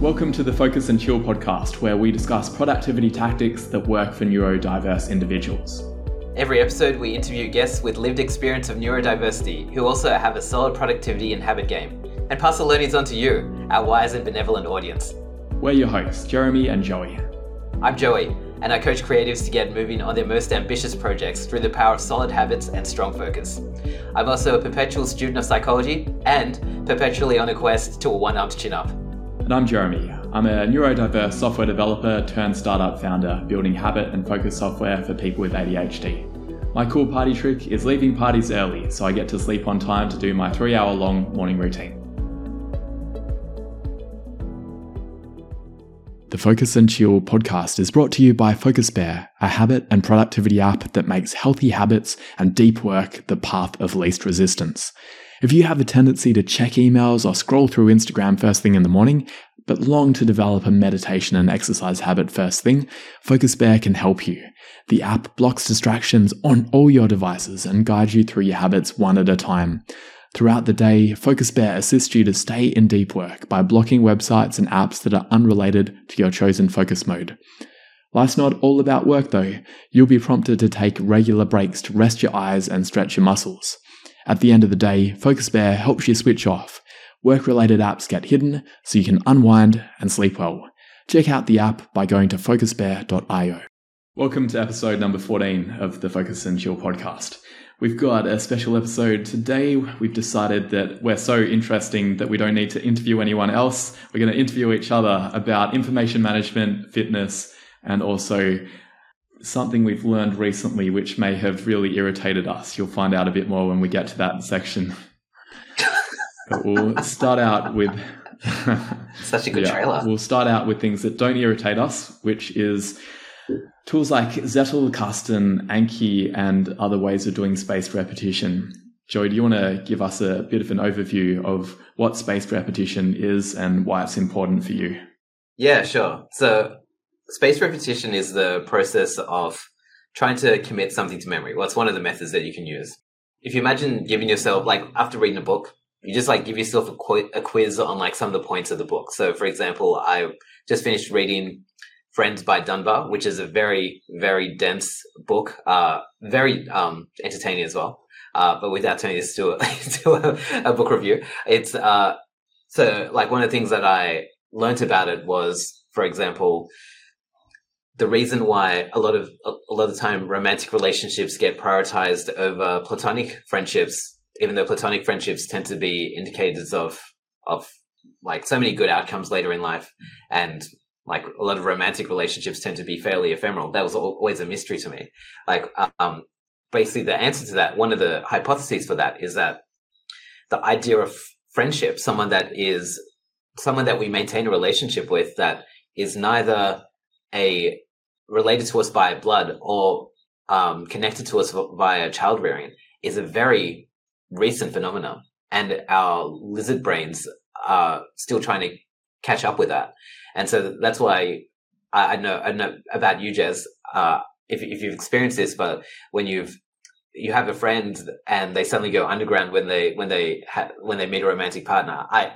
Welcome to the Focus and Chill podcast, where we discuss productivity tactics that work for neurodiverse individuals. Every episode, we interview guests with lived experience of neurodiversity who also have a solid productivity and habit game, and pass the learnings on to you, our wise and benevolent audience. We're your hosts, Jeremy and Joey. I'm Joey, and I coach creatives to get moving on their most ambitious projects through the power of solid habits and strong focus. I'm also a perpetual student of psychology and perpetually on a quest to a one armed chin up. And I'm Jeremy. I'm a neurodiverse software developer turned startup founder building habit and focus software for people with ADHD. My cool party trick is leaving parties early so I get to sleep on time to do my three hour long morning routine. The Focus and Chill podcast is brought to you by FocusBear, a habit and productivity app that makes healthy habits and deep work the path of least resistance. If you have a tendency to check emails or scroll through Instagram first thing in the morning, but long to develop a meditation and exercise habit first thing, FocusBear can help you. The app blocks distractions on all your devices and guides you through your habits one at a time. Throughout the day, FocusBear assists you to stay in deep work by blocking websites and apps that are unrelated to your chosen focus mode. Life's not all about work though. You'll be prompted to take regular breaks to rest your eyes and stretch your muscles. At the end of the day, FocusBear helps you switch off. Work related apps get hidden so you can unwind and sleep well. Check out the app by going to focusbear.io. Welcome to episode number 14 of the Focus and Chill podcast. We've got a special episode today. We've decided that we're so interesting that we don't need to interview anyone else. We're going to interview each other about information management, fitness, and also something we've learned recently which may have really irritated us. You'll find out a bit more when we get to that section. but we'll start out with such a good yeah, trailer. We'll start out with things that don't irritate us, which is Tools like Zettelkasten, Anki, and other ways of doing spaced repetition. Joey, do you want to give us a bit of an overview of what spaced repetition is and why it's important for you? Yeah, sure. So, spaced repetition is the process of trying to commit something to memory. Well, it's one of the methods that you can use. If you imagine giving yourself, like after reading a book, you just like give yourself a, qu- a quiz on like some of the points of the book. So, for example, I just finished reading Friends by Dunbar, which is a very, very dense book, uh, very um, entertaining as well. Uh, but without turning this to a, to a, a book review, it's uh, so like one of the things that I learned about it was, for example, the reason why a lot of a lot of time romantic relationships get prioritized over platonic friendships, even though platonic friendships tend to be indicators of of like so many good outcomes later in life, and like a lot of romantic relationships tend to be fairly ephemeral. That was always a mystery to me. Like, um, basically the answer to that, one of the hypotheses for that is that the idea of friendship, someone that is someone that we maintain a relationship with that is neither a related to us by blood or um, connected to us via child rearing is a very recent phenomenon. And our lizard brains are still trying to catch up with that. And so that's why I, I know I know about you, Jez. Uh, if if you've experienced this, but when you've you have a friend and they suddenly go underground when they when they ha- when they meet a romantic partner. I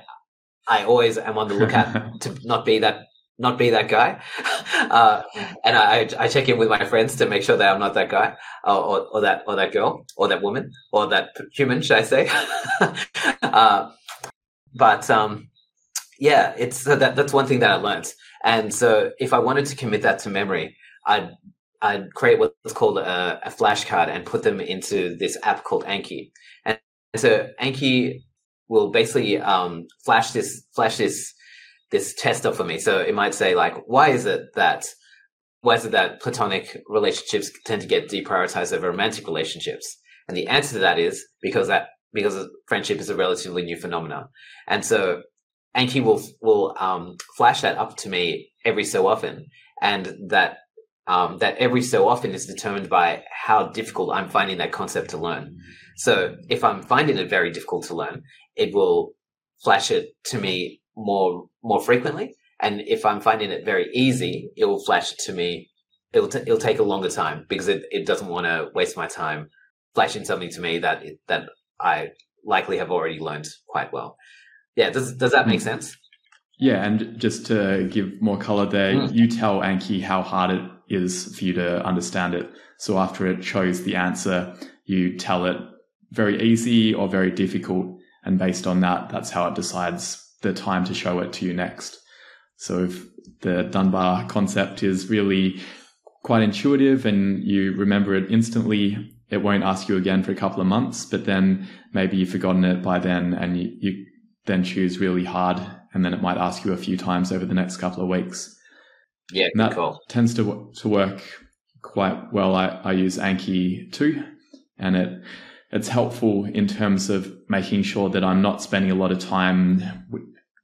I always am on the lookout to not be that not be that guy, uh, and I, I check in with my friends to make sure that I'm not that guy or, or, or that or that girl or that woman or that human, should I say? uh, but um, yeah, it's so that that's one thing that I learned. And so if I wanted to commit that to memory, I'd I'd create what's called a, a flashcard and put them into this app called Anki. And so Anki will basically um, flash this flash this this test up for me. So it might say like, why is it that why is it that platonic relationships tend to get deprioritized over romantic relationships? And the answer to that is because that because friendship is a relatively new phenomenon. And so Anki will will um, flash that up to me every so often, and that um, that every so often is determined by how difficult I'm finding that concept to learn. So if I'm finding it very difficult to learn, it will flash it to me more more frequently, and if I'm finding it very easy, it will flash to me. It'll t- it'll take a longer time because it, it doesn't want to waste my time flashing something to me that that I likely have already learned quite well. Yeah, does does that make mm. sense? Yeah, and just to give more color there, Mm. you tell Anki how hard it is for you to understand it. So after it shows the answer, you tell it very easy or very difficult. And based on that, that's how it decides the time to show it to you next. So if the Dunbar concept is really quite intuitive and you remember it instantly, it won't ask you again for a couple of months, but then maybe you've forgotten it by then and you, you then choose really hard and then it might ask you a few times over the next couple of weeks. Yeah, And that cool. tends to to work quite well. I, I use Anki too, and it it's helpful in terms of making sure that I'm not spending a lot of time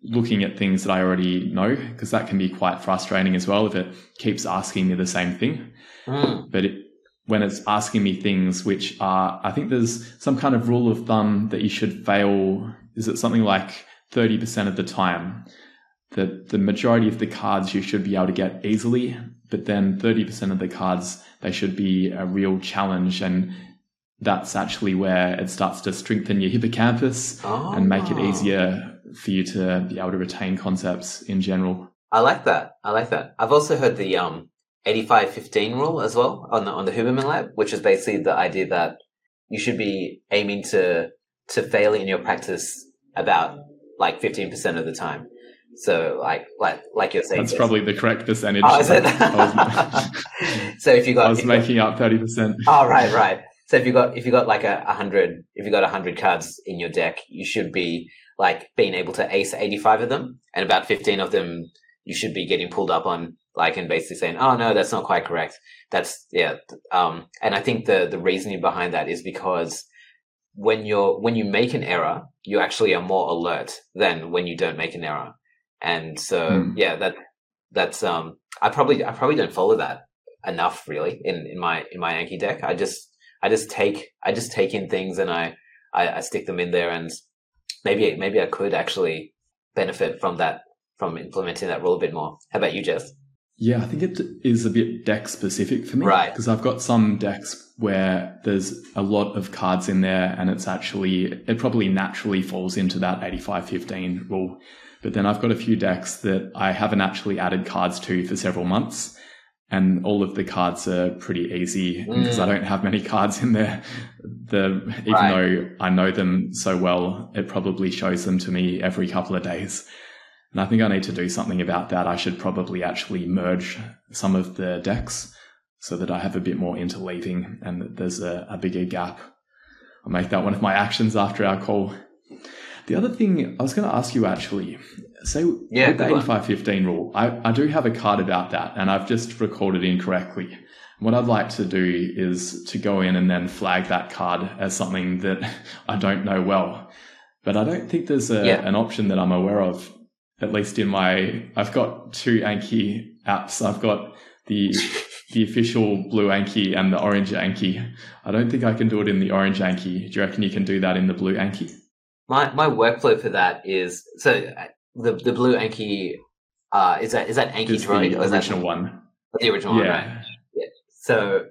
looking at things that I already know, because that can be quite frustrating as well if it keeps asking me the same thing. Mm. But it, when it's asking me things which are, I think there's some kind of rule of thumb that you should fail. Is it something like 30% of the time? That the majority of the cards you should be able to get easily, but then 30% of the cards, they should be a real challenge. And that's actually where it starts to strengthen your hippocampus Oh. and make it easier for you to be able to retain concepts in general. I like that. I like that. I've also heard the um 85-15 rule as well on the on the Huberman Lab, which is basically the idea that you should be aiming to to fail in your practice about like 15% of the time. So like like like you're saying That's probably the correct percentage. Oh? So if you got I was making up 30%. Oh right, right. So if you got if you got like a, hundred if you got a hundred cards in your deck, you should be like being able to ace eighty five of them, and about fifteen of them you should be getting pulled up on, like and basically saying, "Oh no, that's not quite correct." That's yeah. Um, and I think the the reasoning behind that is because when you're when you make an error, you actually are more alert than when you don't make an error, and so Hmm. yeah, that that's um. I probably I probably don't follow that enough really in in my in my Anki deck. I just I just take I just take in things and I, I I stick them in there and maybe maybe I could actually benefit from that from implementing that rule a bit more. How about you, Jez? Yeah, I think it is a bit deck specific for me. Right. Because I've got some decks where there's a lot of cards in there and it's actually, it probably naturally falls into that 85 15 rule. But then I've got a few decks that I haven't actually added cards to for several months. And all of the cards are pretty easy because I Mm. don't have many cards in there. The even Right. though I know them so well, it probably shows them to me every couple of days. And I think I need to do something about that. I should probably actually merge some of the decks so that I have a bit more interleaving and that there's a, a bigger gap. I'll make that one of my actions after our call. The other thing I was going to ask you actually, say Yeah, with the one. 85-15 rule, I, I do have a card about that and I've just recorded incorrectly. What I'd like to do is to go in and then flag that card as something that I don't know well. But I don't think there's a, Yeah. an option that I'm aware of, at least in my, I've got two Anki apps. I've got the, the official blue Anki and the orange Anki. I don't think I can do it in the orange Anki. Do you reckon you can do that in the blue Anki? My my workflow for that is so the the blue Anki uh is that is that Anki It's droid the or is that original one. the original one, right? Yeah. So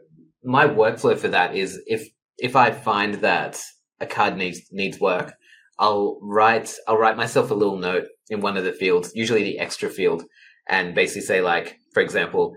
my workflow for that is if if I find that a card needs needs work, I'll write I'll write myself a little note in one of the fields, usually the extra field, and basically say like, for example,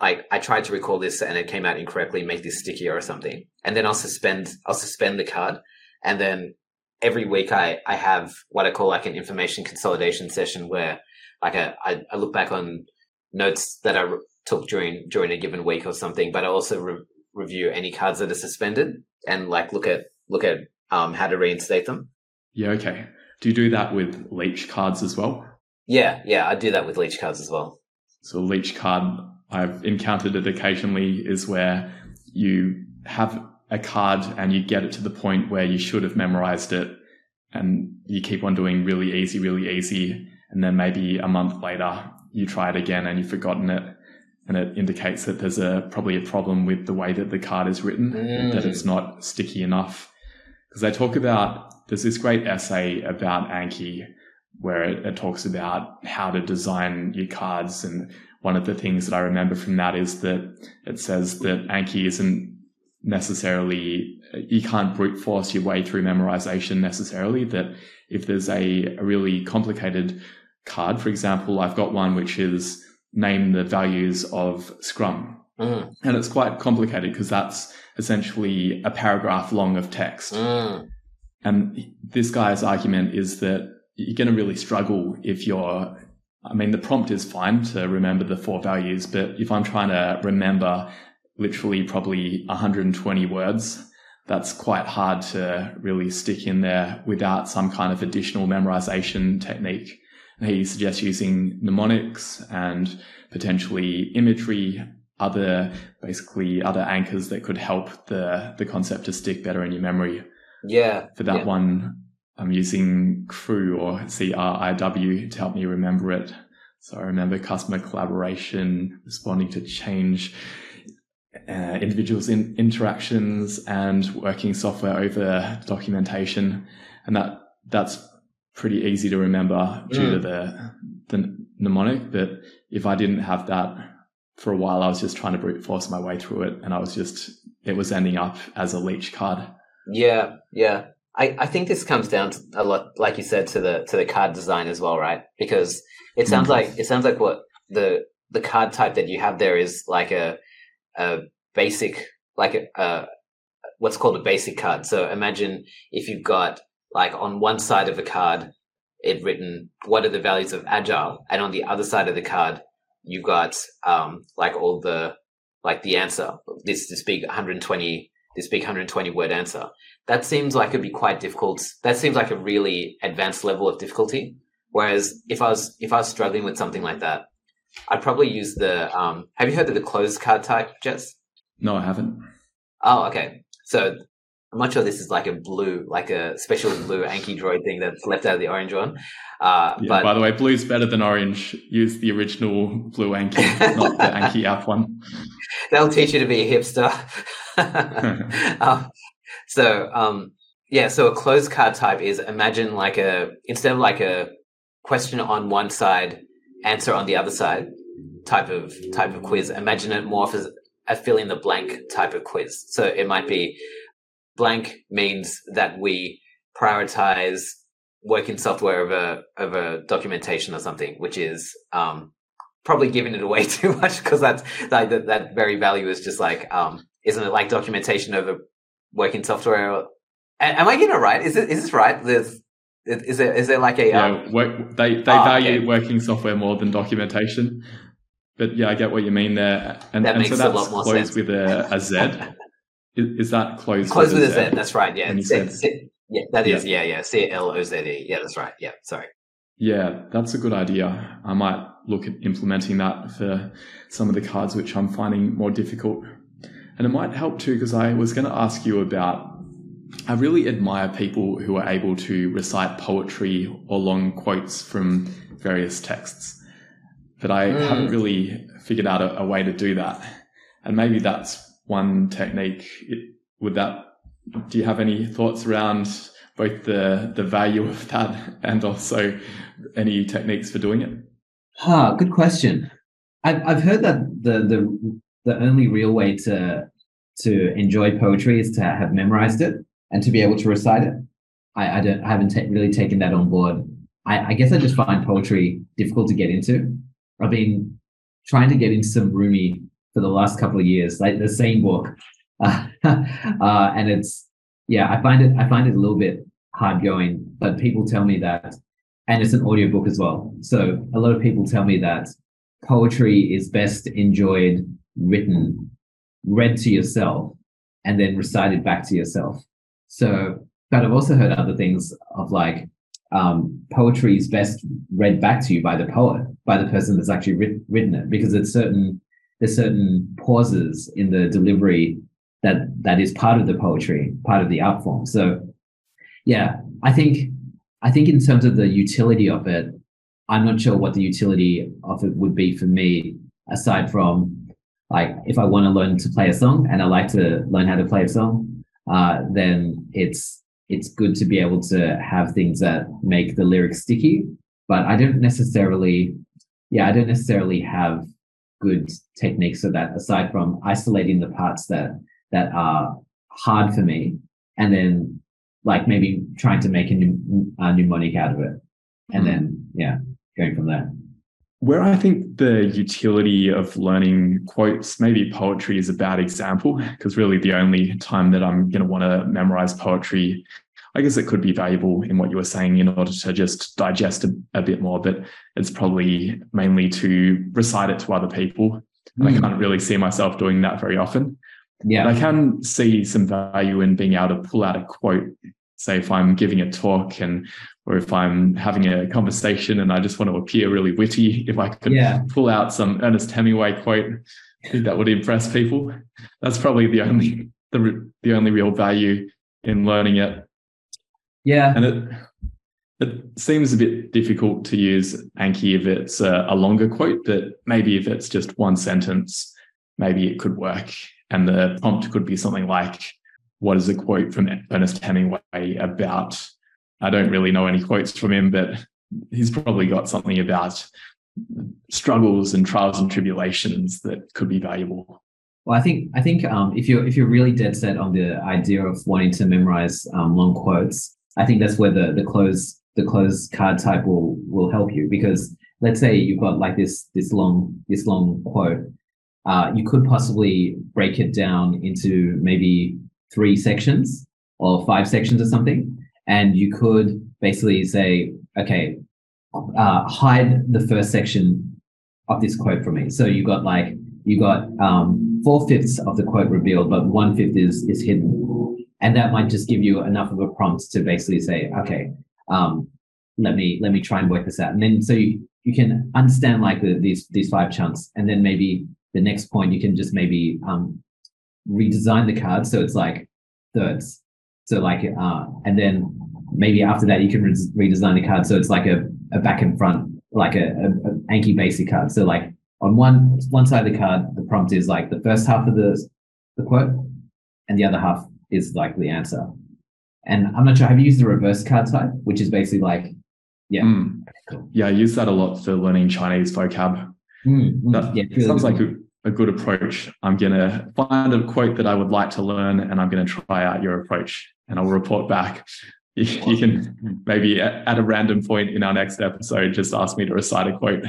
like I tried to recall this and it came out incorrectly, make this stickier or something. And then I'll suspend I'll suspend the card and then every week I, I have what I call like an information consolidation session where like a, I, I look back on notes that I took during during a given week or something, but I also re- review any cards that are suspended and like look at look at um, how to reinstate them. Yeah, okay. Do you do that with leech cards as well? Yeah, yeah, I do that with leech cards as well. So a leech card, I've encountered it occasionally, is where you have a card and you get it to the point where you should have memorized it and you keep on doing really easy, really easy. And then maybe a month later, you try it again and you've forgotten it. And it indicates that there's a probably a problem with the way that the card is written, Mm. that it's not sticky enough. Because they talk about, there's this great essay about Anki where it, it talks about how to design your cards. And one of the things that I remember from that is that it says that Anki isn't necessarily, you can't brute force your way through memorization necessarily. That if there's a, a really complicated card. For example, I've got one which is name the values of Scrum. Mm. And it's quite complicated because that's essentially a paragraph long of text. Mm. And this guy's argument is that you're going to really struggle if you're, I mean, the prompt is fine to remember the four values, but if I'm trying to remember literally probably 120 words, that's quite hard to really stick in there without some kind of additional memorization technique. And he suggests using mnemonics and potentially imagery, other basically other anchors that could help the the concept to stick better in your memory. Yeah. For that yeah. one, I'm using CRIW or C R I W to help me remember it. So I remember customer collaboration, responding to change, uh, individuals' in interactions, and working software over documentation, and that that's pretty easy to remember due Mm. to the the mnemonic. But if I didn't have that for a while, I was just trying to brute force my way through it, and I was just it was ending up as a leech card. Yeah, yeah. I, I think this comes down to a lot, like you said, to the to the card design as well, right? Because it sounds Mm. like it sounds like what the the card type that you have there is like a a basic, like a, a what's called a basic card. So imagine if you've got like on one side of the card, it written what are the values of agile, and on the other side of the card, you've got um like all the like the answer. This this big 120 this big 120 word answer. That seems like it'd be quite difficult. That seems like a really advanced level of difficulty. Whereas if I was if I was struggling with something like that, I'd probably use the. Um, have you heard of the cloze card type, Jez? No, I haven't. Oh, okay. So I'm not sure this is like a blue, like a special blue Anki droid thing that's left out of the orange one. Uh, Yeah, but by the way, blue's better than orange. Use the original blue Anki, not the Anki app one. that'll teach you to be a hipster. um, so um, yeah, so a cloze card type is imagine like a instead of like a question on one side, answer on the other side type of type of quiz. Imagine it more as a fill in the blank type of quiz. So it might be blank means that we prioritize working software over over documentation or something, which is um, probably giving it away too much because that's like that, that very value is just like um, isn't it like documentation over working software? Am I getting it right? Is it is this right? There's is there is there like a um, Yeah, work, they they Ah, value okay. working software more than documentation. But yeah, I get what you mean there, and, That and so that's lot more closed sense. with a, a Z. Is, is that closed? close with a a Z? That's right. Yeah, C- said- yeah, that is yeah yeah C L O Z E. Yeah, that's right. Yeah, sorry. Yeah, that's a good idea. I might look at implementing that for some of the cards which I'm finding more difficult. And it might help too, because I was going to ask you about. I really admire people who are able to recite poetry or long quotes from various texts. But I Mm. haven't really figured out a, a way to do that. And maybe that's one technique. It, would that, do you have any thoughts around both the, the value of that and also any techniques for doing it? Ah, good question. I've I've heard that the the the only real way to to enjoy poetry is to have memorized it and to be able to recite it. I, I don't I haven't ta- really taken that on board. I, I guess I just find poetry difficult to get into. I've been trying to get into some Rumi for the last couple of years, like the same book, uh, uh, and it's yeah, I find it I find it a little bit hard going. But people tell me that and it's an audiobook as well. So a lot of people tell me that poetry is best enjoyed written, read to yourself, and then recited back to yourself. So, but I've also heard other things of like um, poetry is best read back to you by the poet, by the person that's actually writ- written it, because it's certain there's certain pauses in the delivery that that is part of the poetry, part of the art form. So, yeah, I think I think in terms of the utility of it, I'm not sure what the utility of it would be for me, aside from like if I want to learn to play a song and I like to learn how to play a song, uh, then it's it's good to be able to have things that make the lyrics sticky. But I don't necessarily, yeah, I don't necessarily have good techniques for that aside from isolating the parts that that are hard for me and then like maybe trying to make a, pneum- a mnemonic out of it and Mm. then yeah going from there. Where I think the utility of learning quotes, maybe poetry is a bad example, because really the only time that I'm going to want to memorize poetry, I guess it could be valuable in what you were saying in order to just digest a, a bit more, but it's probably mainly to recite it to other people. And mm. I can't really see myself doing that very often. Yeah. But I can see some value in being able to pull out a quote say if I'm giving a talk and or if I'm having a conversation and I just want to appear really witty, if I could yeah. pull out some Ernest Hemingway quote, I think that would impress people. That's probably the only the the only real value in learning it. Yeah, and it it seems a bit difficult to use Anki if it's a, a longer quote, but maybe if it's just one sentence, maybe it could work. And the prompt could be something like, what is a quote from Ernest Hemingway about? I don't really know any quotes from him, but he's probably got something about struggles and trials and tribulations that could be valuable. Well, I think I think um, if you're if you're really dead set on the idea of wanting to memorize um, long quotes, I think that's where the the cloze the cloze card type will will help you because let's say you've got like this this long this long quote, uh, you could possibly break it down into maybe three sections or five sections or something. And you could basically say, okay, uh, hide the first section of this quote for me. So you got like, you got um, four fifths of the quote revealed, but one fifth is, is hidden. And that might just give you enough of a prompt to basically say, okay, um, let me, let me try and work this out. And then so you, you can understand like the, these, these five chunks. And then maybe the next point, you can just maybe um, redesign the card so it's like thirds. So like, uh, and then maybe after that you can re- redesign the card so it's like a, a back and front, like a, a, a Anki basic card. So like on one one side of the card, the prompt is like the first half of the the quote, and the other half is like the answer. And I'm not sure. Have you used the reverse card type, which is basically like, yeah, mm. cool. yeah, I use that a lot for learning Chinese vocab. Mm, mm, that yeah, sounds like a good approach. I'm going to find a quote that I would like to learn and I'm going to try out your approach and I'll report back. You, you can maybe at a random point in our next episode just ask me to recite a quote.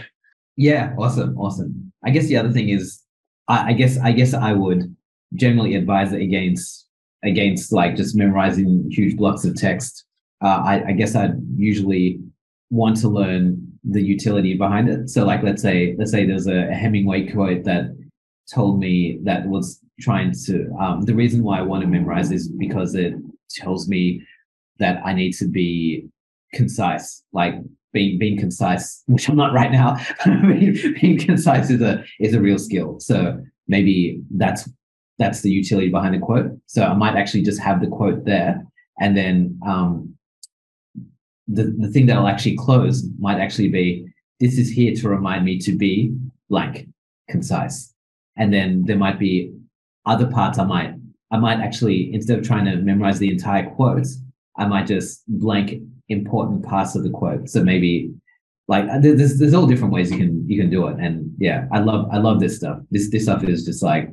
Yeah, awesome, awesome. I guess the other thing is, I, I guess I guess I would generally advise against against like just memorizing huge blocks of text. Uh, I, I guess I'd usually want to learn the utility behind it. So like let's say let's say there's a Hemingway quote that told me that was trying to um, the reason why I want to memorize is because it tells me that I need to be concise, like being being concise, which I'm not right now. being, being concise is a is a real skill. So maybe that's that's the utility behind the quote. So I might actually just have the quote there, and then um, the the thing that I'll actually close might actually be this is here to remind me to be blank concise and then there might be other parts I might I might actually instead of trying to memorize the entire quote, I might just blank important parts of the quote. So maybe like uh, there's there's all different ways you can you can do it. And yeah, I love I love this stuff. This this stuff is just like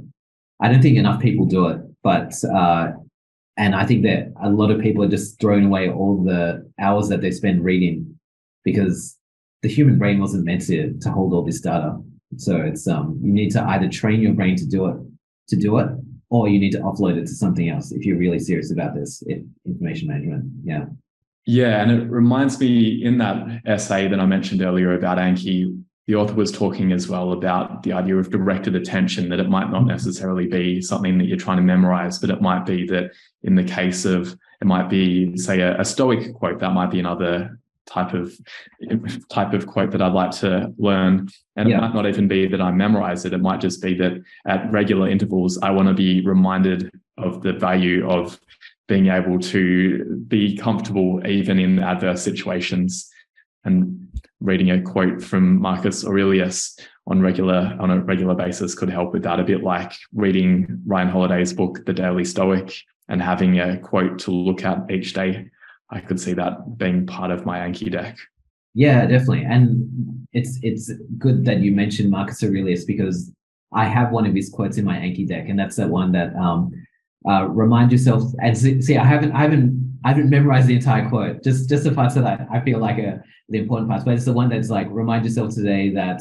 I don't think enough people do it, but uh, and I think that a lot of people are just throwing away all the hours that they spend reading because the human brain wasn't meant to to hold all this data. So it's um you need to either train your brain to do it to do it, or you need to offload it to something else if you're really serious about this information management. Yeah. Yeah, and it reminds me in that essay that I mentioned earlier about Anki, the author was talking as well about the idea of directed attention, that it might not necessarily be something that you're trying to memorize, but it might be that in the case of, it might be, say, a, a Stoic quote, that might be another type of type of quote that I'd like to learn. And yeah. it might not even be that I memorize it. It might just be that at regular intervals, I want to be reminded of the value of being able to be comfortable even in adverse situations. And reading a quote from Marcus Aurelius on regular on a regular basis could help with that. A bit like reading Ryan Holiday's book, The Daily Stoic, and having a quote to look at each day I could see that being part of my Anki deck. Yeah, definitely. And it's it's good that you mentioned Marcus Aurelius because I have one of his quotes in my Anki deck, and that's that one that um, uh, remind yourself. And see, see, I haven't I haven't I haven't memorized the entire quote. Just just the parts that I, I feel like are the important parts. But it's the one that's like remind yourself today that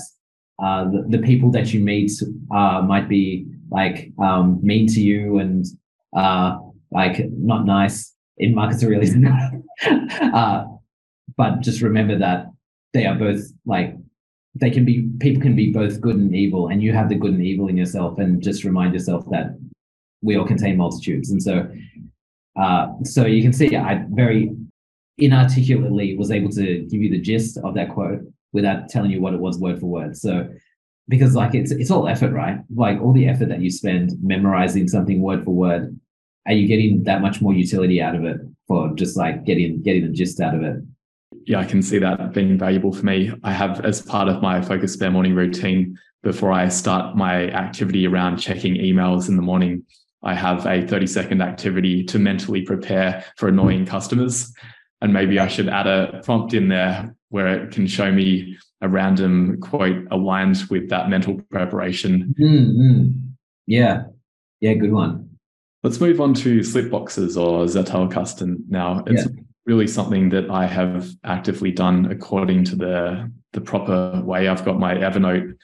uh, the, the people that you meet uh, might be like um, mean to you and uh, like not nice in Marcus Aurelius. uh, but just remember that they are both like they can be people can be both good and evil, and you have the good and evil in yourself, and just remind yourself that we all contain multitudes. And so, uh, so you can see I very inarticulately was able to give you the gist of that quote without telling you what it was word for word. So because like it's it's all effort, right? Like all the effort that you spend memorizing something word for word, are you getting that much more utility out of it for just like getting getting the gist out of it? Yeah, I can see that being valuable for me. I have as part of my FocusBear morning routine before I start my activity around checking emails in the morning. I have a 30 second activity to mentally prepare for annoying customers. And maybe I should add a prompt in there where it can show me a random quote aligned with that mental preparation. Mm-hmm. Yeah. Yeah, good one. Let's move on to slip boxes or Zettelkasten now. It's yeah. really something that I have actively done according to the the proper way. I've got my Evernote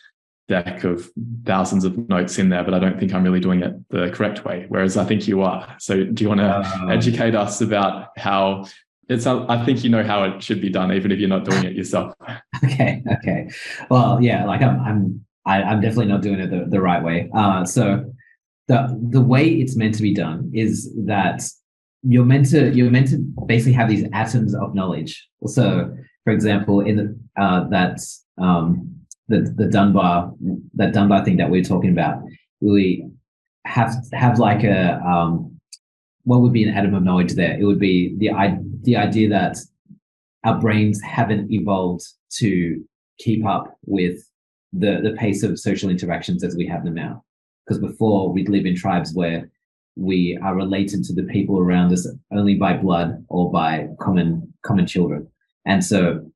deck of thousands of notes in there, but I don't think I'm really doing it the correct way. Whereas I think you are. So do you want to uh, educate us about how it's I think you know how it should be done, even if you're not doing it yourself. Okay. Okay. Well, yeah, like I'm I'm I, am i am definitely not doing it the, the right way. Uh, so the the way it's meant to be done is that you're meant to you're meant to basically have these atoms of knowledge. So, for example, in the, uh, that um, the the Dunbar that Dunbar thing that we are talking about, we have have like a um, what would be an atom of knowledge there? It would be the the idea that our brains haven't evolved to keep up with the the pace of social interactions as we have them now. Because before we'd live in tribes where we are related to the people around us only by blood or by common common children. And so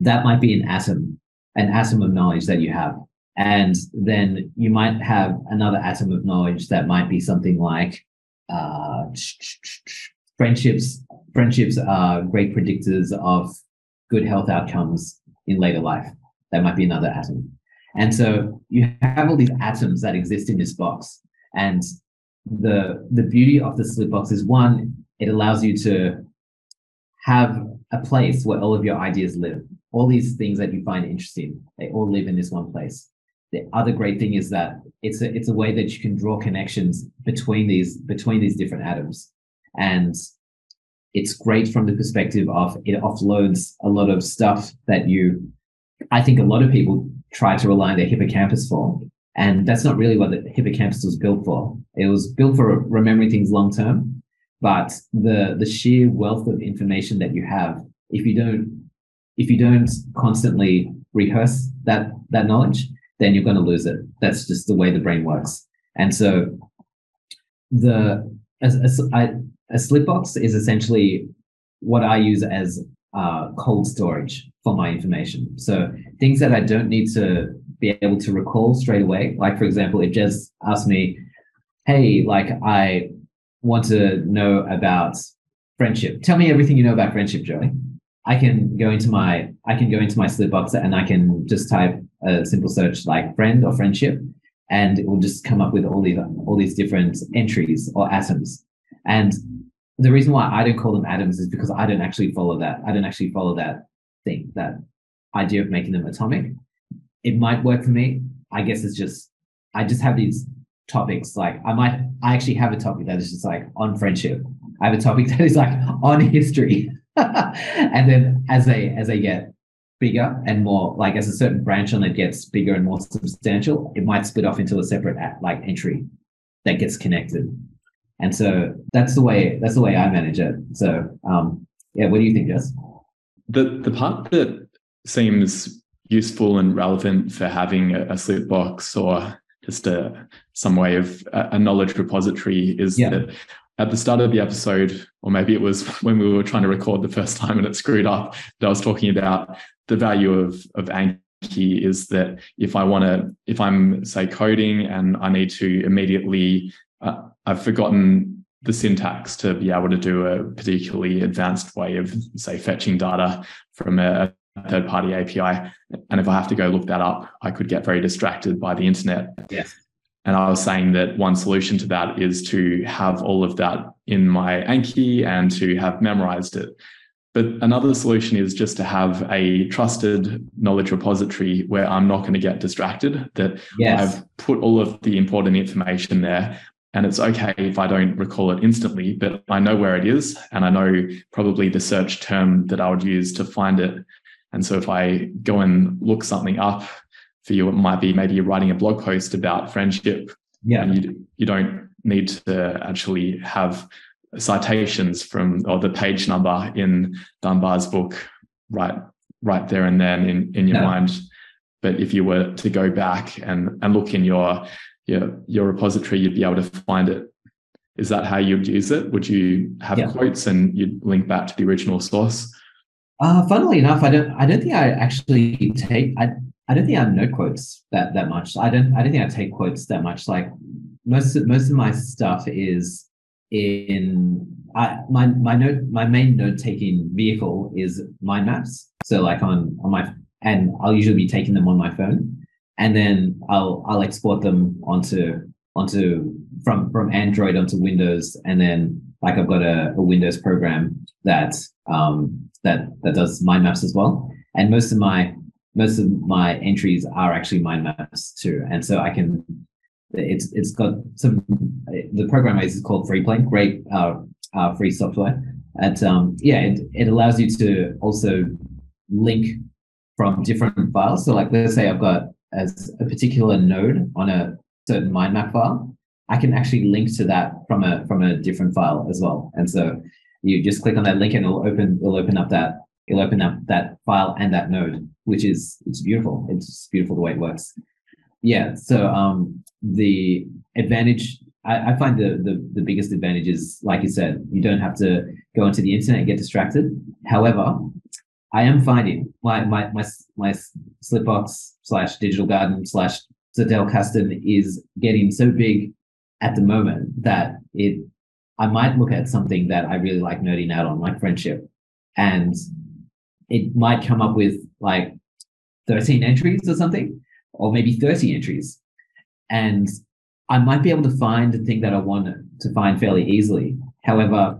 that might be an atom, an atom of knowledge that you have. And then you might have another atom of knowledge that might be something like uh, friendships friendships are great predictors of good health outcomes in later life. That might be another atom. And so you have all these atoms that exist in this box. And the the beauty of the slip box is one, it allows you to have a place where all of your ideas live. All these things that you find interesting, they all live in this one place. The other great thing is that it's a it's a way that you can draw connections between these between these different atoms. And it's great from the perspective of it offloads a lot of stuff that you, I think a lot of people try to rely on their hippocampus for. And that's not really what the hippocampus was built for. It was built for remembering things long term. But the the sheer wealth of information that you have, if you don't if you don't constantly rehearse that that knowledge, then you're going to lose it. That's just the way the brain works. And so the a, I a slip box is essentially what I use as uh, cold storage for my information. So things that I don't need to be able to recall straight away. Like for example, if Jez asked me, "Hey, like I want to know about friendship. Tell me everything you know about friendship, Joey." I can go into my I can go into my slip box and I can just type a simple search like friend or friendship, and it will just come up with all these all these different entries or atoms. And the reason why I don't call them atoms is because I don't actually follow that. I don't actually follow that thing, that idea of making them atomic. It might work for me. I guess it's just, I just have these topics. Like I might, I actually have a topic that is just like on friendship. I have a topic that is like on history. and then as they, as they get bigger and more, like as a certain branch on it gets bigger and more substantial, it might split off into a separate like entry that gets connected. And so that's the way that's the way I manage it. So um, yeah, what do you think, Jez? The the part that seems useful and relevant for having a, a slip box or just a some way of a, a knowledge repository is yeah. that at the start of the episode, or maybe it was when we were trying to record the first time and it screwed up, that I was talking about the value of of Anki is that if I want to, if I'm say coding and I need to immediately uh, I've forgotten the syntax to be able to do a particularly advanced way of, say, fetching data from a third party API. And if I have to go look that up, I could get very distracted by the internet. Yes. And I was saying that one solution to that is to have all of that in my Anki and to have memorized it. But another solution is just to have a trusted knowledge repository where I'm not going to get distracted, that Yes. I've put all of the important information there. And it's okay if I don't recall it instantly, but I know where it is and I know probably the search term that I would use to find it. And so if I go and look something up for you, it might be maybe you're writing a blog post about friendship yeah. and you, you don't need to actually have citations from or the page number in Dunbar's book right right there and then in, in your No. mind. But if you were to go back and, and look in your, your your repository, you'd be able to find it. Is that how you'd use it? Would you have Yeah. quotes and you'd link back to the original source? Uh, funnily enough, I don't. I don't think I actually take. I. I don't think I note quotes that that much. I don't. I don't think I take quotes that much. Like most. of- Most of my stuff is in. I my my note my main note taking vehicle is mind maps. So like on on my and I'll usually be taking them on my phone, and then I'll I'll export them onto onto from from Android onto Windows, and then like I've got a, a Windows program that um that that does mind maps as well. And most of my most of my entries are actually mind maps too. And so I can it's it's got some the program is called FreePlane, great uh, uh free software. And um yeah, it, it allows you to also link from different files. So like let's say I've got as a particular node on a certain mind map file, I can actually link to that from a from a different file as well. And so you just click on that link and it'll open it'll open up that it'll open up that file and that node, which is it's beautiful. It's beautiful the way it works. Yeah. So um the advantage I, I find the, the the biggest advantage is like you said, you don't have to go into the internet and get distracted. However, I am finding my my my my Slipbox slash Digital Garden slash Zettelkasten is getting so big at the moment that it I might look at something that I really like nerding out on, like friendship, and it might come up with like 13 entries or something, or maybe 30 entries. And I might be able to find the thing that I want to find fairly easily. However,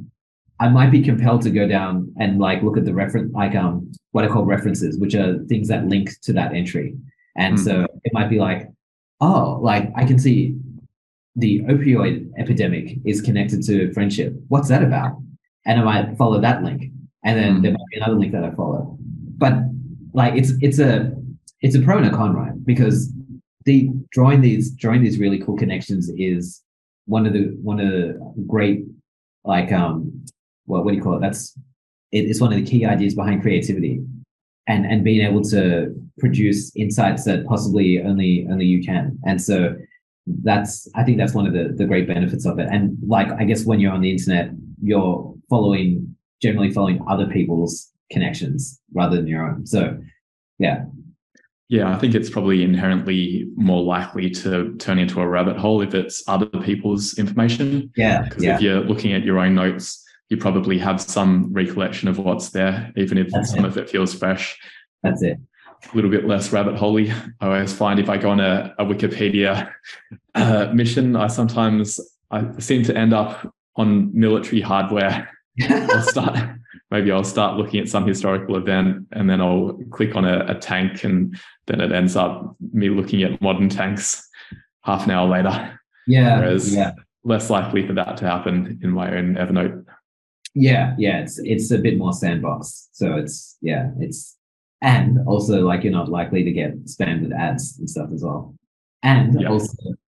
I might be compelled to go down and like look at the reference, like um, what I call references, which are things that link to that entry. And Hmm. so it might be like, oh, like I can see the opioid epidemic is connected to friendship. What's that about? And I might follow that link, and then Mm. there might be another link that I follow. But like it's it's a it's a pro and a con, right? Because the drawing these drawing these really cool connections is one of the one of the great like um what what do you call it? That's it, it's one of the key ideas behind creativity, and and being able to produce insights that possibly only only you can. And so that's I think that's one of the the great benefits of it. And like I guess when you're on the internet, you're following generally following other people's connections rather than your own. So yeah, Yeah, I think it's probably inherently more likely to turn into a rabbit hole if it's other people's information. yeah, Because yeah, if you're looking at your own notes, you probably have some recollection of what's there, even if That's some it. of it feels fresh. that's it. A little bit less rabbit holey. I always find if I go on a, a Wikipedia uh, mission, I sometimes I seem to end up on military hardware. I'll start maybe I'll start looking at some historical event and then I'll click on a, a tank and then it ends up me looking at modern tanks half an hour later. yeah, Whereas- yeah. Less likely for that to happen in my own Evernote. Yeah, yeah, it's it's a bit more sandbox. So it's yeah, it's and also like you're not likely to get spammed with ads and stuff as well. And Yeah. also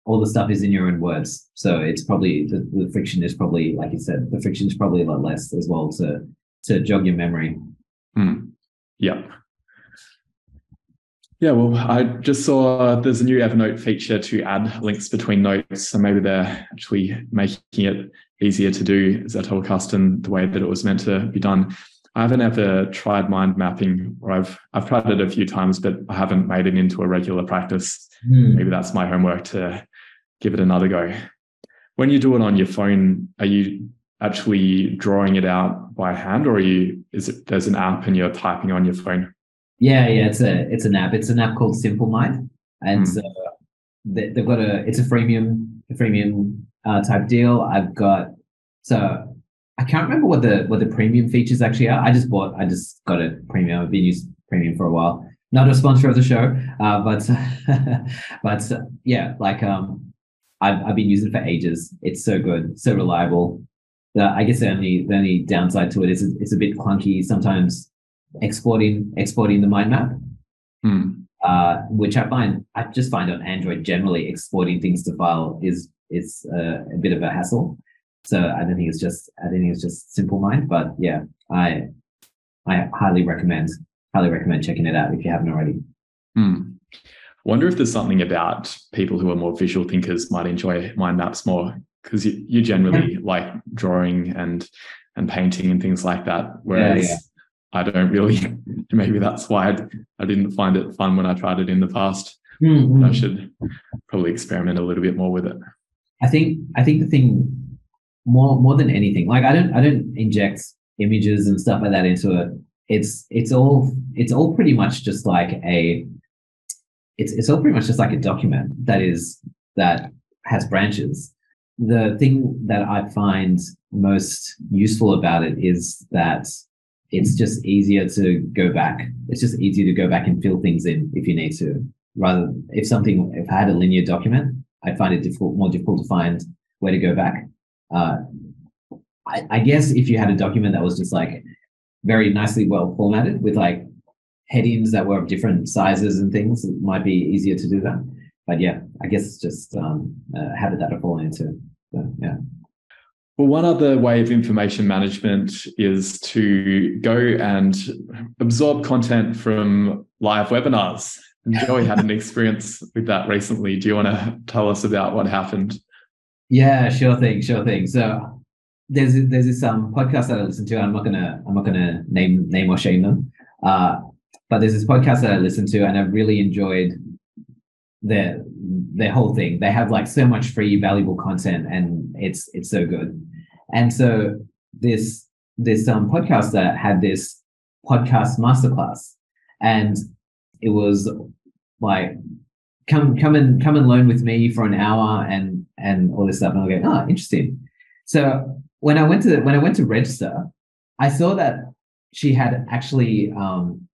all the stuff is in your own words. So it's probably the, the friction is probably like you said, the friction is probably a lot less as well to to jog your memory. Hmm. Yeah. Yeah, well, I just saw there's a new Evernote feature to add links between notes. So maybe they're actually making it easier to do Zettelkasten the way that it was meant to be done. I haven't ever tried mind mapping, or I've I've tried it a few times, but I haven't made it into a regular practice. Hmm. Maybe that's my homework to give it another go. when you do it on your phone, are you actually drawing it out by hand, or are you is it there's an app and you're typing on your phone? Yeah, yeah, it's a it's an app. It's an app called SimpleMind, and so they, they've got a it's a freemium a freemium uh, type deal. I've got so I can't remember what the what the premium features actually are. I just bought I just got a premium. I've been using premium for a while. Not a sponsor of the show, uh, but but yeah, like um, I've I've been using it for ages. It's so good, so reliable. The, I guess the only the only downside to it is it's a bit clunky sometimes exporting exporting the mind map Hmm. uh, which I find I just find on Android generally exporting things to file is is uh, a bit of a hassle. So I don't think it's just I don't think it's just SimpleMind, but yeah, I I highly recommend highly recommend checking it out if you haven't already. Hmm. Wonder if there's something about people who are more visual thinkers might enjoy mind maps more because you, you generally like drawing and and painting and things like that. Whereas yeah. I don't really. Maybe that's why I, I didn't find it fun when I tried it in the past. Mm-hmm. I should probably experiment a little bit more with it. I think I think the thing more more than anything, like I don't I don't inject images and stuff like that into it. It's it's all it's all pretty much just like a it's it's all pretty much just like a document that is that has branches. The thing that I find most useful about it is that it's just easier to go back. It's just easier to go back and fill things in if you need to. Rather, if something, if I had a linear document, I'd find it difficult, more difficult to find where to go back. Uh, I, I guess if you had a document that was just like very nicely well formatted with like headings that were of different sizes and things, it might be easier to do that. But yeah, I guess it's just um, a habit that I've fallen into. So, yeah. Well, one other way of information management is to go and absorb content from live webinars. And Joey had an experience with that recently. Do you want to tell us about what happened? Yeah, sure thing, sure thing. So there's there's this um podcast that I listen to. I'm not gonna I'm not gonna name name or shame them. Uh, but there's this podcast that I listen to, and I've really enjoyed their their whole thing. They have like so much free, valuable content, and it's it's so good. And so this this um podcast that had this podcast masterclass, and it was like come come and come and learn with me for an hour and and all this stuff. And I go, oh, interesting. So when I went to when I went to register, I saw that she had actually um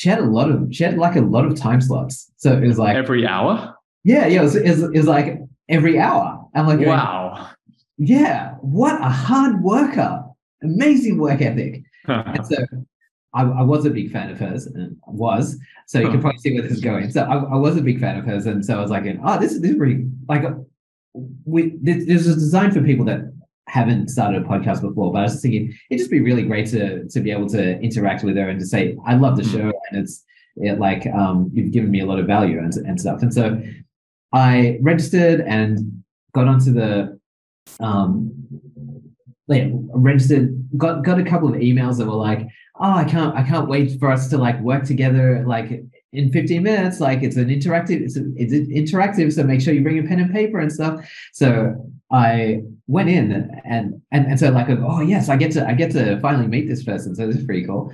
she had a lot of she had like a lot of time slots. So it was like Every hour? yeah, yeah, it was, it was, it was like every hour. I'm like, going, Wow. yeah, what a hard worker, amazing work ethic. And so I, I was a big fan of hers and was. So you can probably see where this is going. So I, I was a big fan of hers. And so I was like, oh, this, is this is really like we this, this was designed for people that haven't started a podcast before. But I was thinking it'd just be really great to to be able to interact with her and to say, I love the Mm. show and it's it, like um you've given me a lot of value and, and stuff. And so I registered and got onto the um registered got got a couple of emails that were like oh i can't i can't wait for us to like work together like in 15 minutes like it's an interactive it's, it's interactive so make sure you bring a pen and paper and stuff so i went in and and and so like oh yes i get to i get to finally meet this person. So this is pretty cool.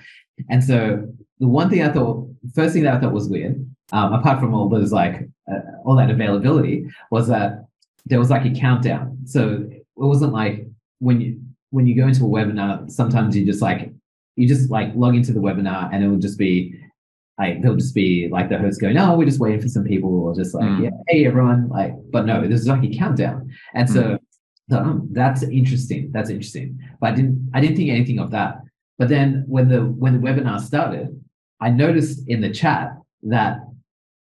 And so the one thing i thought first thing that i thought was weird um, apart from all those like uh, all that availability was that there was like a countdown. So it wasn't like when you when you go into a webinar sometimes you just like you just like log into the webinar and it will just be like there'll just be like the host going oh we're just waiting for some people or just like Mm. yeah hey everyone like but no this is like a countdown. And so, so um, that's interesting that's interesting. But i didn't i didn't think anything of that. But then when the when the webinar started i noticed in the chat that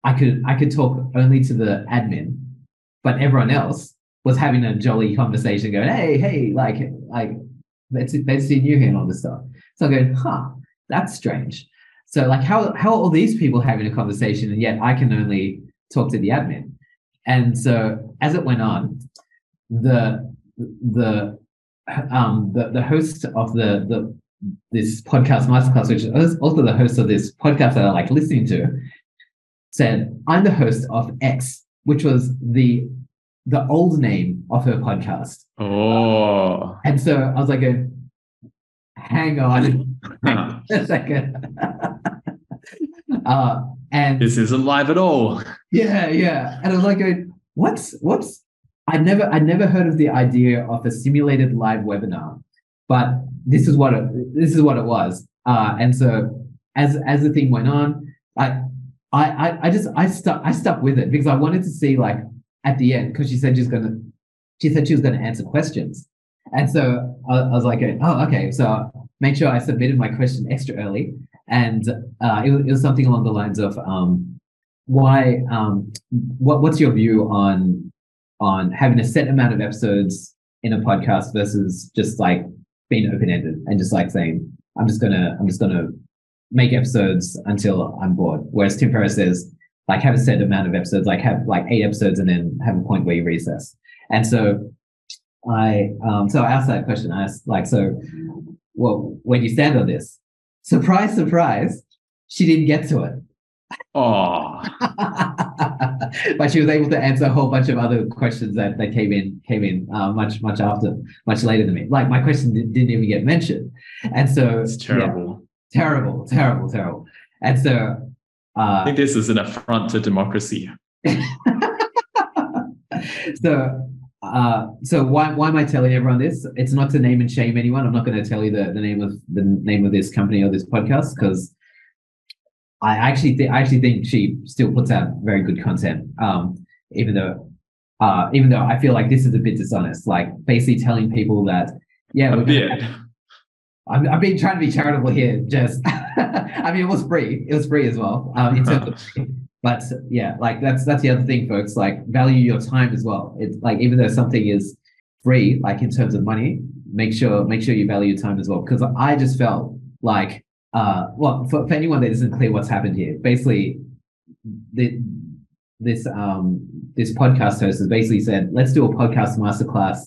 i could i could talk only to the admin but everyone else was having a jolly conversation going hey hey like like let's let's see you here and all this stuff. So i'm going huh that's strange so like how how are all these people having a conversation and yet i can only talk to the admin and so as it went on the the um the, the host of the the this podcast masterclass which is also the host of this podcast that i like listening to said i'm the host of x which was the the old name of her podcast. Oh. And so I was like, hang on a second. uh, and this isn't live at all. yeah, yeah. And I was like, what's what's I never I never heard of the idea of a simulated live webinar, but this is what it this is what it was. Uh, and so as as the thing went on, I I I just I stuck I stuck with it because I wanted to see like at the end because she said she's gonna she said she was gonna answer questions. And so I, I was like, oh, okay. So make sure I submitted my question extra early. And uh, it, was, it was something along the lines of um, why, um, what, what's your view on on having a set amount of episodes in a podcast versus just like being open ended and just like saying, I'm just gonna, I'm just gonna make episodes until I'm bored. Whereas Tim Ferriss says, like have a set amount of episodes, like have like eight episodes and then have a point where you recess. And so I um so I asked that question. I asked like, so well, when you stand on this, surprise, surprise, she didn't get to it. Oh. but she was able to answer a whole bunch of other questions that, that came in came in uh, much much after much later than me. Like my question did, not even get mentioned, and so it's terrible, yeah, terrible, terrible, terrible. And so uh, I think this is an affront to democracy. so uh, so why why am I telling everyone this? It's not to name and shame anyone. I'm not going to tell you the, the name of the name of this company or this podcast because I actually think I actually think she still puts out very good content. Um, even though uh, even though I feel like this is a bit dishonest, like basically telling people that yeah, a bit. I'm, I'm being trying to be charitable here. Just I mean, it was free. It was free as well. Um, in terms of but yeah, like that's that's the other thing, folks. Like value your time as well. It's like even though something is free, like in terms of money, make sure make sure you value your time as well. Because I just felt like, uh, well, for, for anyone that isn't clear what's happened here, basically, the, this um this podcast host has basically said, let's do a podcast masterclass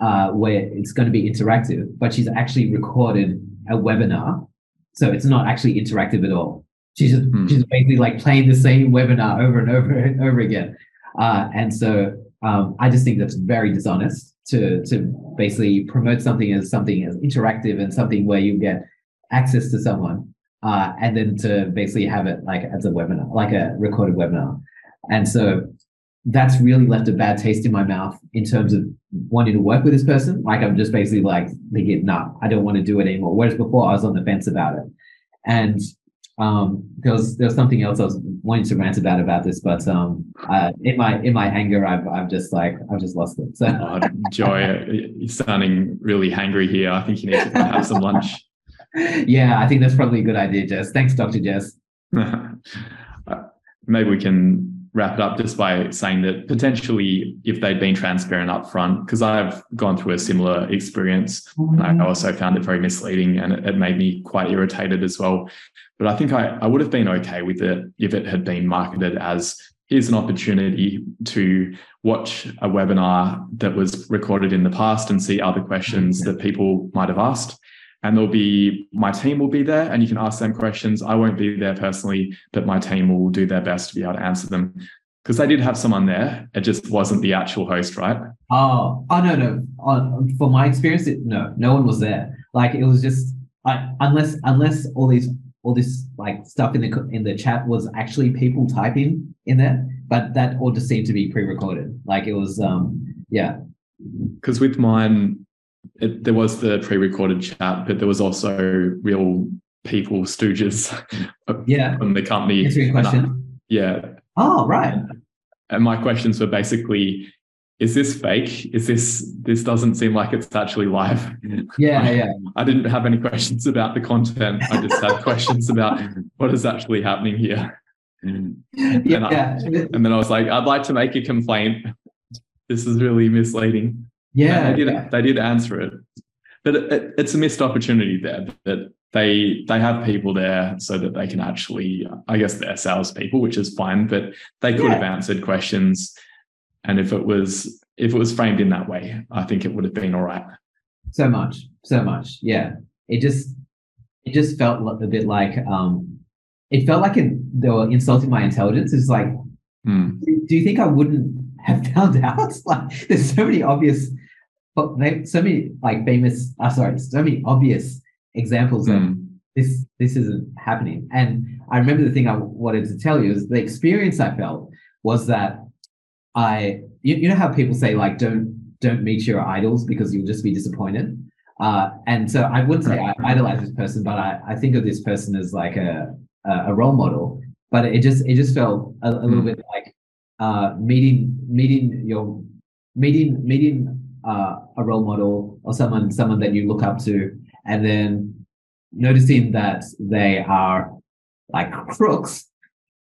uh, where it's going to be interactive, but she's actually recorded a webinar, so it's not actually interactive at all. She's just hmm. she's basically like playing the same webinar over and over and over again. Uh, and so um, I just think that's very dishonest to to basically promote something as something as interactive and something where you get access to someone, uh, and then to basically have it like as a webinar, like a recorded webinar. And so that's really left a bad taste in my mouth in terms of wanting to work with this person. Like I'm just basically like thinking, nah, I don't want to do it anymore. Whereas before I was on the fence about it. And um, there was there was something else I was wanting to rant about about this, but um, uh, in my in my anger, I've I've just like I've just lost it. So, oh, Joey, you're sounding really hangry here. I think you need to have some lunch. yeah, I think that's probably a good idea, Jez. Thanks, Doctor Jez. Maybe we can wrap it up just by saying that potentially if they'd been transparent up front, because I've gone through a similar experience, mm-hmm. I also found it very misleading and it, it, made me quite irritated as well. But I think I, I would have been okay with it if it had been marketed as here's an opportunity to watch a webinar that was recorded in the past and see other questions that people might have asked and there'll be my team will be there and you can ask them questions. I won't be there personally, but my team will do their best to be able to answer them. Because they did have someone there, it just wasn't the actual host, right? Oh, oh no, no. Uh, for my experience, it, no, no one was there. Like it was just, I, unless unless all these all this like stuff in the in the chat was actually people typing in there, but that all just seemed to be pre-recorded. Like it was, um, yeah. Because with mine, it, there was the pre-recorded chat, but there was also real people, stooges, yeah, from the company. Answering question. I, yeah. Oh, right. And my questions were basically, is this fake? Is this this doesn't seem like it's actually live? Yeah, I, yeah. I didn't have any questions about the content. I just had questions about what is actually happening here. Yeah. And, I, and then I was like, I'd like to make a complaint. This is really misleading. Yeah, they did. yeah. They did answer it, but it, it, it's a missed opportunity there. That they they have people there so that they can actually, I guess, they're salespeople, which is fine. But they could yeah. have answered questions, and if it was if it was framed in that way, I think it would have been all right. So much, so much. Yeah, it just it just felt a bit like um, it felt like it, they were insulting my intelligence. It's like, hmm. do you think I wouldn't have found out. like, there's so many obvious, but they so many like famous. Uh, sorry, so many obvious examples mm. of hmm. this. This isn't happening. And I remember the thing I wanted to tell you is the experience I felt was that I, you, you know how people say like don't don't meet your idols because you'll just be disappointed. Uh, and so I wouldn't say I idolize this person, but I, I think of this person as like a, a role model. But it just it just felt a, a little mm. bit like uh, meeting meeting your meeting meeting uh, a role model or someone someone that you look up to, and then noticing that they are like crooks.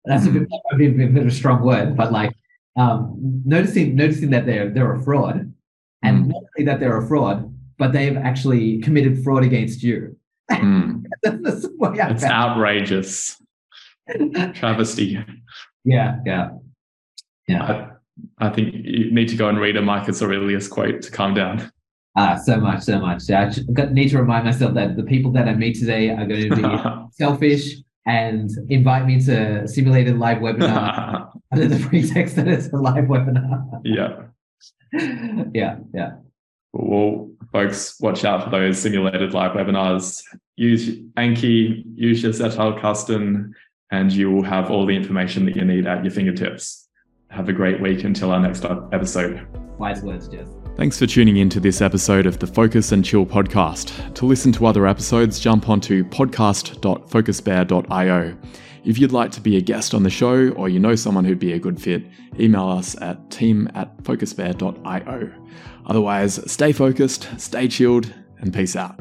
That's a bit, a bit, a bit of a strong word, but like um, noticing noticing that they're they're a fraud, and mm. not only that they're a fraud, but they've actually committed fraud against you. Mm. That's it's outrageous. Travesty. Yeah, yeah, yeah. I, I, think you need to go and read a Marcus Aurelius quote to calm down. Ah, so much, so much. I need to remind myself that the people that I meet today are going to be selfish and invite me to simulated live webinar under the pretext that it's a live webinar. yeah. yeah, yeah. Well, folks, watch out for those simulated live webinars. Use Anki, use your Zettelkasten, and you will have all the information that you need at your fingertips. Have a great week until our next episode. Wise words, Jez. Thanks for tuning in to this episode of the Focus and Chill podcast. To listen to other episodes, jump onto podcast.focusbear.io. If you'd like to be a guest on the show or you know someone who'd be a good fit, email us at team at focusbear.io. Otherwise, stay focused, stay chilled, and peace out.